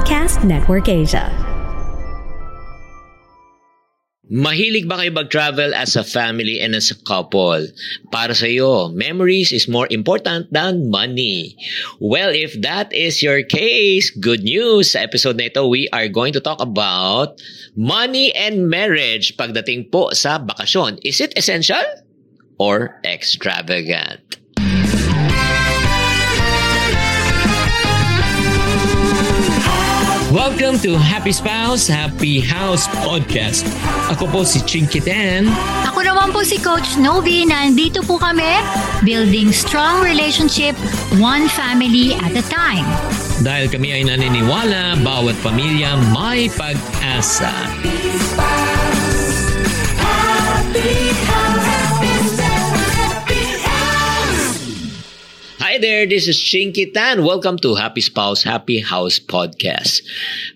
Podcast Network Asia. Mahilig ba kayo mag-travel as a family and as a couple? Para sa iyo, memories is more important than money. Well, if that is your case, good news. Sa episode na ito, we are going to talk about money and marriage pagdating po sa bakasyon. Is it essential or extravagant? Welcome to Happy Spouse, Happy House Podcast. Ako po si Chinky Tan. Ako naman po si Coach Novi. Nandito po kami, building strong relationship, one family at a time. Dahil kami ay naniniwala, bawat pamilya may pag-asa. Hi there, this is Chinky Tan. Welcome to Happy Spouse, Happy House Podcast.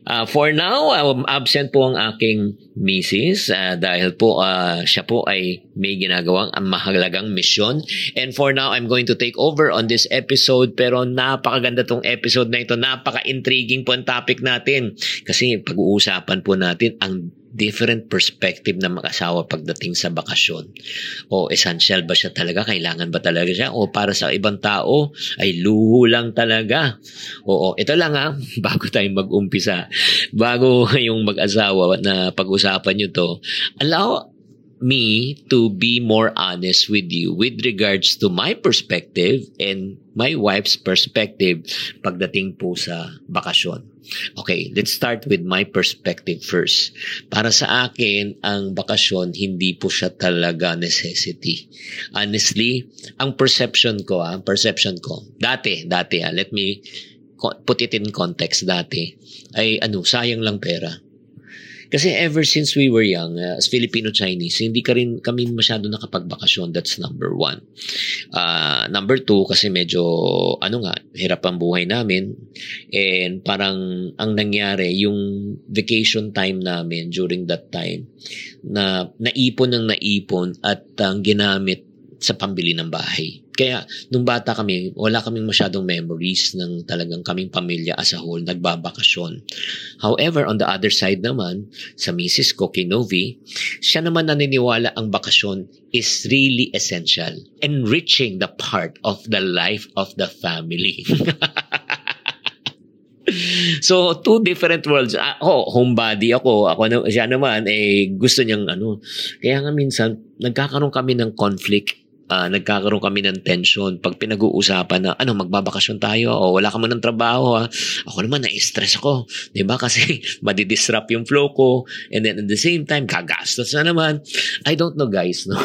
Uh, for now, um, absent po ang aking misis uh, dahil po uh, siya po ay may ginagawang mahalagang misyon. And for now, I'm going to take over on this episode pero napakaganda tong episode na ito. Napaka-intriguing po ang topic natin kasi pag-uusapan po natin ang different perspective ng mag-asawa pagdating sa bakasyon. O essential ba siya talaga? Kailangan ba talaga siya? O para sa ibang tao ay luho lang talaga? Oo, ito lang ha, bago tayo mag-umpisa, bago yung mag-asawa na pag-usapan nyo to, allow me to be more honest with you with regards to my perspective and my wife's perspective pagdating po sa bakasyon. Okay, let's start with my perspective first. Para sa akin, ang bakasyon, hindi po siya talaga necessity. Honestly, ang perception ko, ah, perception ko, dati, dati, ah, let me put it in context dati, ay ano, sayang lang pera. Kasi ever since we were young, uh, as Filipino-Chinese, hindi ka rin kami masyado nakapagbakasyon. That's number one. Uh, number two, kasi medyo, ano nga, hirap ang buhay namin. And parang ang nangyari, yung vacation time namin during that time, na naipon ng naipon at ang ginamit sa pambili ng bahay. Kaya, nung bata kami, wala kaming masyadong memories ng talagang kaming pamilya as a whole, nagbabakasyon. However, on the other side naman, sa Mrs. Kokinovi, siya naman naniniwala ang bakasyon is really essential, enriching the part of the life of the family. So, two different worlds. Ako, homebody ako. Ako siya naman, eh, gusto niyang ano. Kaya nga minsan, nagkakaroon kami ng conflict uh, nagkakaroon kami ng tension pag pinag-uusapan na ano magbabakasyon tayo o wala ka man ng trabaho ha. Ako naman na-stress ako, 'di ba? Kasi madi-disrupt yung flow ko and then at the same time gagastos na naman. I don't know guys, no.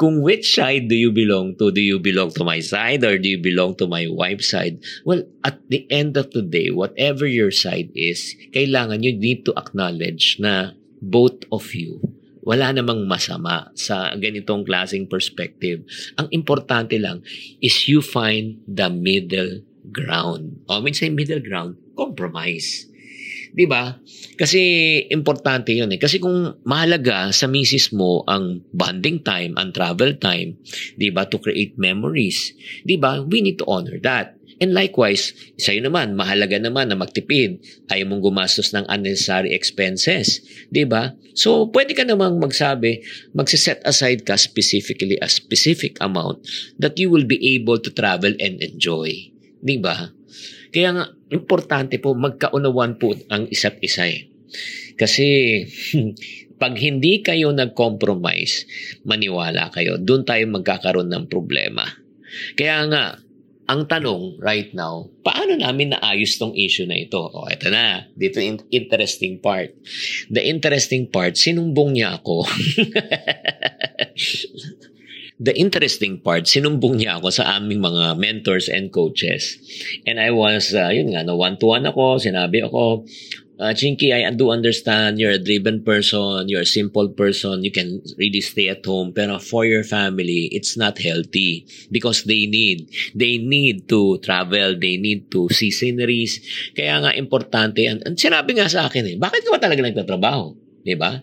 Kung which side do you belong to? Do you belong to my side or do you belong to my wife's side? Well, at the end of the day, whatever your side is, kailangan you need to acknowledge na both of you wala namang masama sa ganitong klaseng perspective. Ang importante lang is you find the middle ground. O, minsan middle ground, compromise. 'Di ba? Kasi importante 'yun eh. Kasi kung mahalaga sa misis mo ang bonding time, ang travel time, 'di ba, to create memories, 'di ba? We need to honor that. And likewise, sa'yo naman, mahalaga naman na magtipid. Ayaw mong gumastos ng unnecessary expenses. ba? Diba? So, pwede ka namang magsabi, magsiset aside ka specifically a specific amount that you will be able to travel and enjoy. ba? Diba? Kaya nga, importante po, magkaunawan po ang isa't isa eh. Kasi, pag hindi kayo nag-compromise, maniwala kayo, doon tayo magkakaroon ng problema. Kaya nga, ang tanong right now, paano namin naayos tong issue na ito? O, oh, ito na. Dito in- interesting part. The interesting part, sinumbong niya ako. The interesting part, sinumbong niya ako sa aming mga mentors and coaches. And I was, uh, yun nga, no, one-to-one ako, sinabi ako, uh, Chinky, I do understand you're a driven person, you're a simple person, you can really stay at home. Pero for your family, it's not healthy because they need, they need to travel, they need to see sceneries. Kaya nga importante, and, and sinabi nga sa akin eh, bakit ka ba talaga nagtatrabaho? Di ba?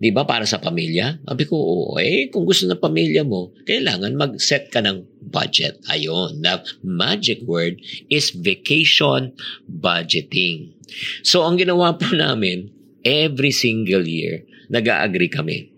Di ba para sa pamilya? Sabi ko, oo, eh, kung gusto ng pamilya mo, kailangan mag-set ka ng budget. Ayun, the magic word is vacation budgeting. So, ang ginawa po namin, every single year, nag-agree kami.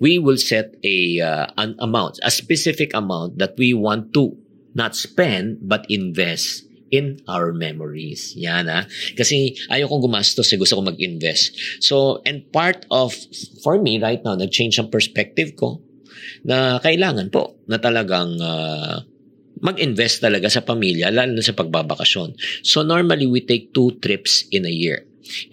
We will set a uh, an amount, a specific amount that we want to not spend but invest in our memories. Yan ha. Kasi ayaw kong gumastos, eh, gusto ko mag-invest. So, and part of, for me right now, nag-change ang perspective ko na kailangan po na talagang uh, mag-invest talaga sa pamilya, lalo na sa pagbabakasyon. So normally, we take two trips in a year.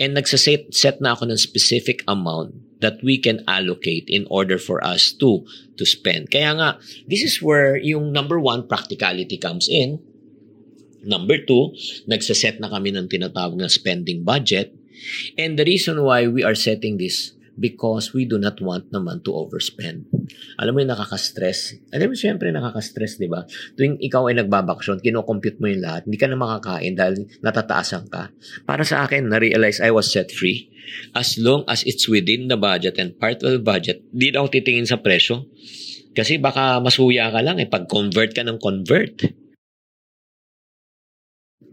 And nagsaset set na ako ng specific amount that we can allocate in order for us to to spend. Kaya nga, this is where yung number one, practicality comes in. Number two, nagsaset na kami ng tinatawag na spending budget. And the reason why we are setting this because we do not want naman to overspend. Alam mo yung nakaka-stress? Alam mo, syempre nakaka-stress, di ba? Tuwing ikaw ay nagbabakasyon, kinocompute mo yung lahat, hindi ka na makakain dahil natataasan ka. Para sa akin, na-realize I was set free. As long as it's within the budget and part of the budget, di ako titingin sa presyo. Kasi baka masuya ka lang eh, pag-convert ka ng convert.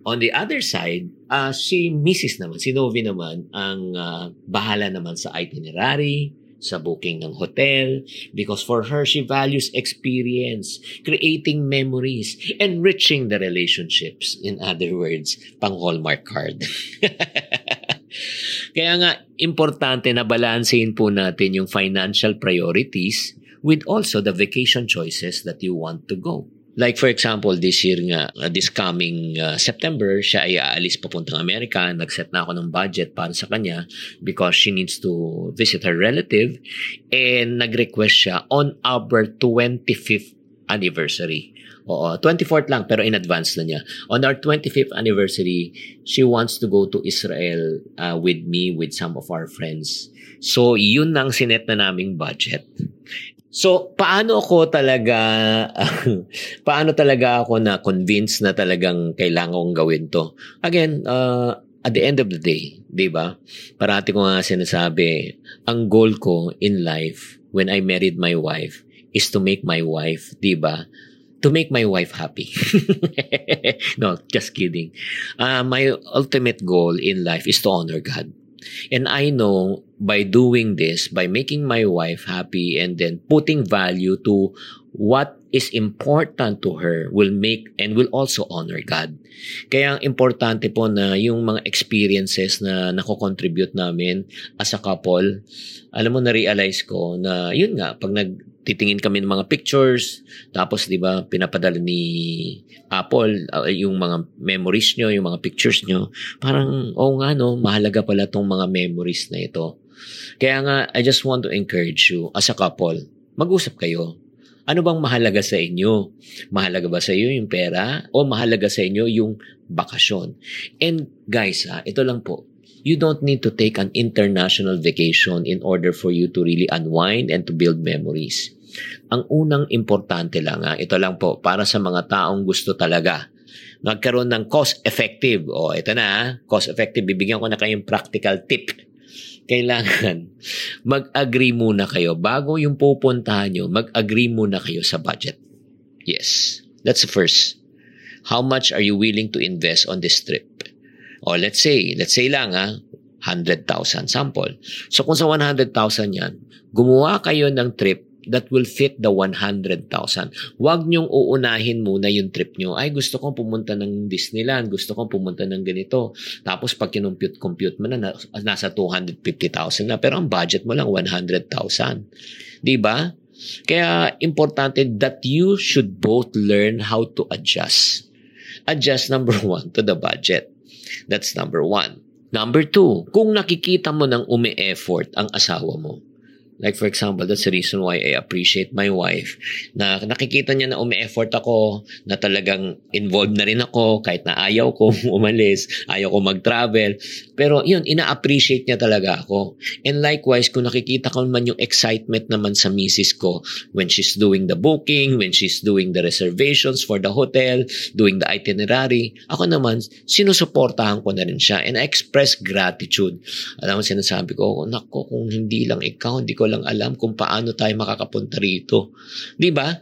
On the other side, uh, si Mrs. naman, si Novi naman, ang uh, bahala naman sa itinerary, sa booking ng hotel, because for her, she values experience, creating memories, enriching the relationships. In other words, pang Hallmark card. Kaya nga, importante na balansein po natin yung financial priorities with also the vacation choices that you want to go. Like for example, this year nga, uh, this coming uh, September, siya ay aalis papuntang Amerika. Nag-set na ako ng budget para sa kanya because she needs to visit her relative. And nag-request siya on our 25th anniversary. Oo, 24th lang pero in advance na niya. On our 25th anniversary, she wants to go to Israel uh, with me, with some of our friends. So, yun ang sinet na naming budget. So, paano ako talaga, paano talaga ako na convince na talagang kailangan kong gawin to? Again, uh, at the end of the day, di ba? Parati ko nga sinasabi, ang goal ko in life when I married my wife is to make my wife, di ba? To make my wife happy. no, just kidding. Uh, my ultimate goal in life is to honor God. And I know by doing this, by making my wife happy and then putting value to what is important to her will make and will also honor God. Kaya ang importante po na yung mga experiences na nako-contribute namin as a couple, alam mo na-realize ko na yun nga, pag nagtitingin kami ng mga pictures, tapos di ba pinapadala ni Apple uh, yung mga memories nyo, yung mga pictures nyo, parang, oh nga no, mahalaga pala tong mga memories na ito. Kaya nga, I just want to encourage you as a couple, mag-usap kayo. Ano bang mahalaga sa inyo? Mahalaga ba sa iyo yung pera o mahalaga sa inyo yung bakasyon? And guys, ha, ito lang po. You don't need to take an international vacation in order for you to really unwind and to build memories. Ang unang importante lang, ha, ito lang po, para sa mga taong gusto talaga magkaroon ng cost-effective. O, ito na, cost-effective. Bibigyan ko na kayong practical tip kailangan mag-agree muna kayo. Bago yung pupuntahan nyo, mag-agree muna kayo sa budget. Yes, that's the first. How much are you willing to invest on this trip? O let's say, let's say lang ha, 100,000 sample. So kung sa 100,000 yan, gumawa kayo ng trip that will fit the 100,000. Huwag niyong uunahin muna yung trip niyo. Ay, gusto kong pumunta ng Disneyland. Gusto kong pumunta ng ganito. Tapos pag kinumpute-compute mo na, nasa 250,000 na. Pero ang budget mo lang 100,000. Di ba? Kaya importante that you should both learn how to adjust. Adjust number one to the budget. That's number one. Number two, kung nakikita mo ng umi-effort ang asawa mo, Like for example, that's the reason why I appreciate my wife na nakikita niya na umi-effort ako, na talagang involved na rin ako kahit na ayaw ko umalis, ayaw ko mag-travel. Pero yun, ina-appreciate niya talaga ako. And likewise, kung nakikita ko naman yung excitement naman sa misis ko when she's doing the booking, when she's doing the reservations for the hotel, doing the itinerary, ako naman, sinusuportahan ko na rin siya and I express gratitude. Alam mo, sinasabi ko, nako, kung hindi lang ikaw, hindi ko ko lang alam kung paano tayo makakapunta rito. 'Di ba?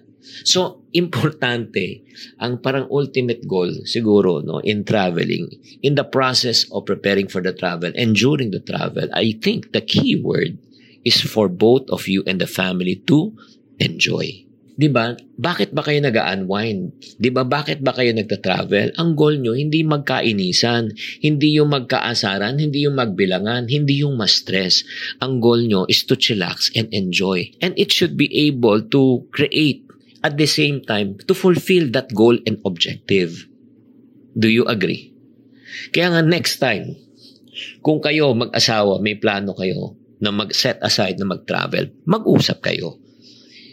So, importante, ang parang ultimate goal siguro no, in traveling, in the process of preparing for the travel and during the travel, I think the key word is for both of you and the family to enjoy. 'Di ba? Bakit ba kayo nag-unwind? 'Di ba? Bakit ba kayo nagta-travel? Ang goal nyo hindi magkainisan, hindi yung magkaasaran, hindi yung magbilangan, hindi yung ma-stress. Ang goal nyo is to chillax and enjoy. And it should be able to create at the same time to fulfill that goal and objective. Do you agree? Kaya nga next time, kung kayo mag-asawa, may plano kayo na mag-set aside na mag-travel, mag-usap kayo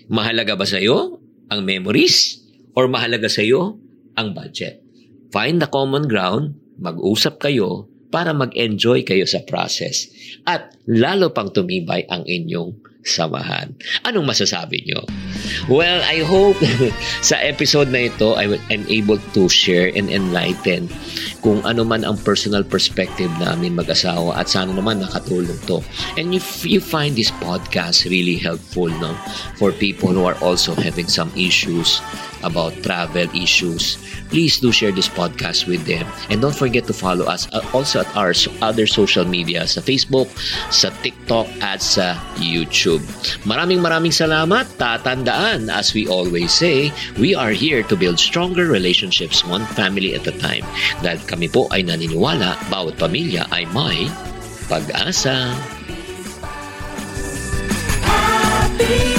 Mahalaga ba sa iyo ang memories or mahalaga sa iyo ang budget? Find the common ground, mag-usap kayo para mag-enjoy kayo sa process at lalo pang tumibay ang inyong samahan. Anong masasabi nyo? Well, I hope sa episode na ito, I am able to share and enlighten kung ano man ang personal perspective namin mag-asawa at sana naman nakatulong to. And if you find this podcast really helpful no, for people who are also having some issues about travel issues, please do share this podcast with them. And don't forget to follow us uh, also at our other social media sa Facebook, sa TikTok, at sa YouTube. Maraming maraming salamat. Tatandaan, as we always say, we are here to build stronger relationships one family at a time. Dahil kami po ay naniniwala, bawat pamilya ay may pag-asa. Happy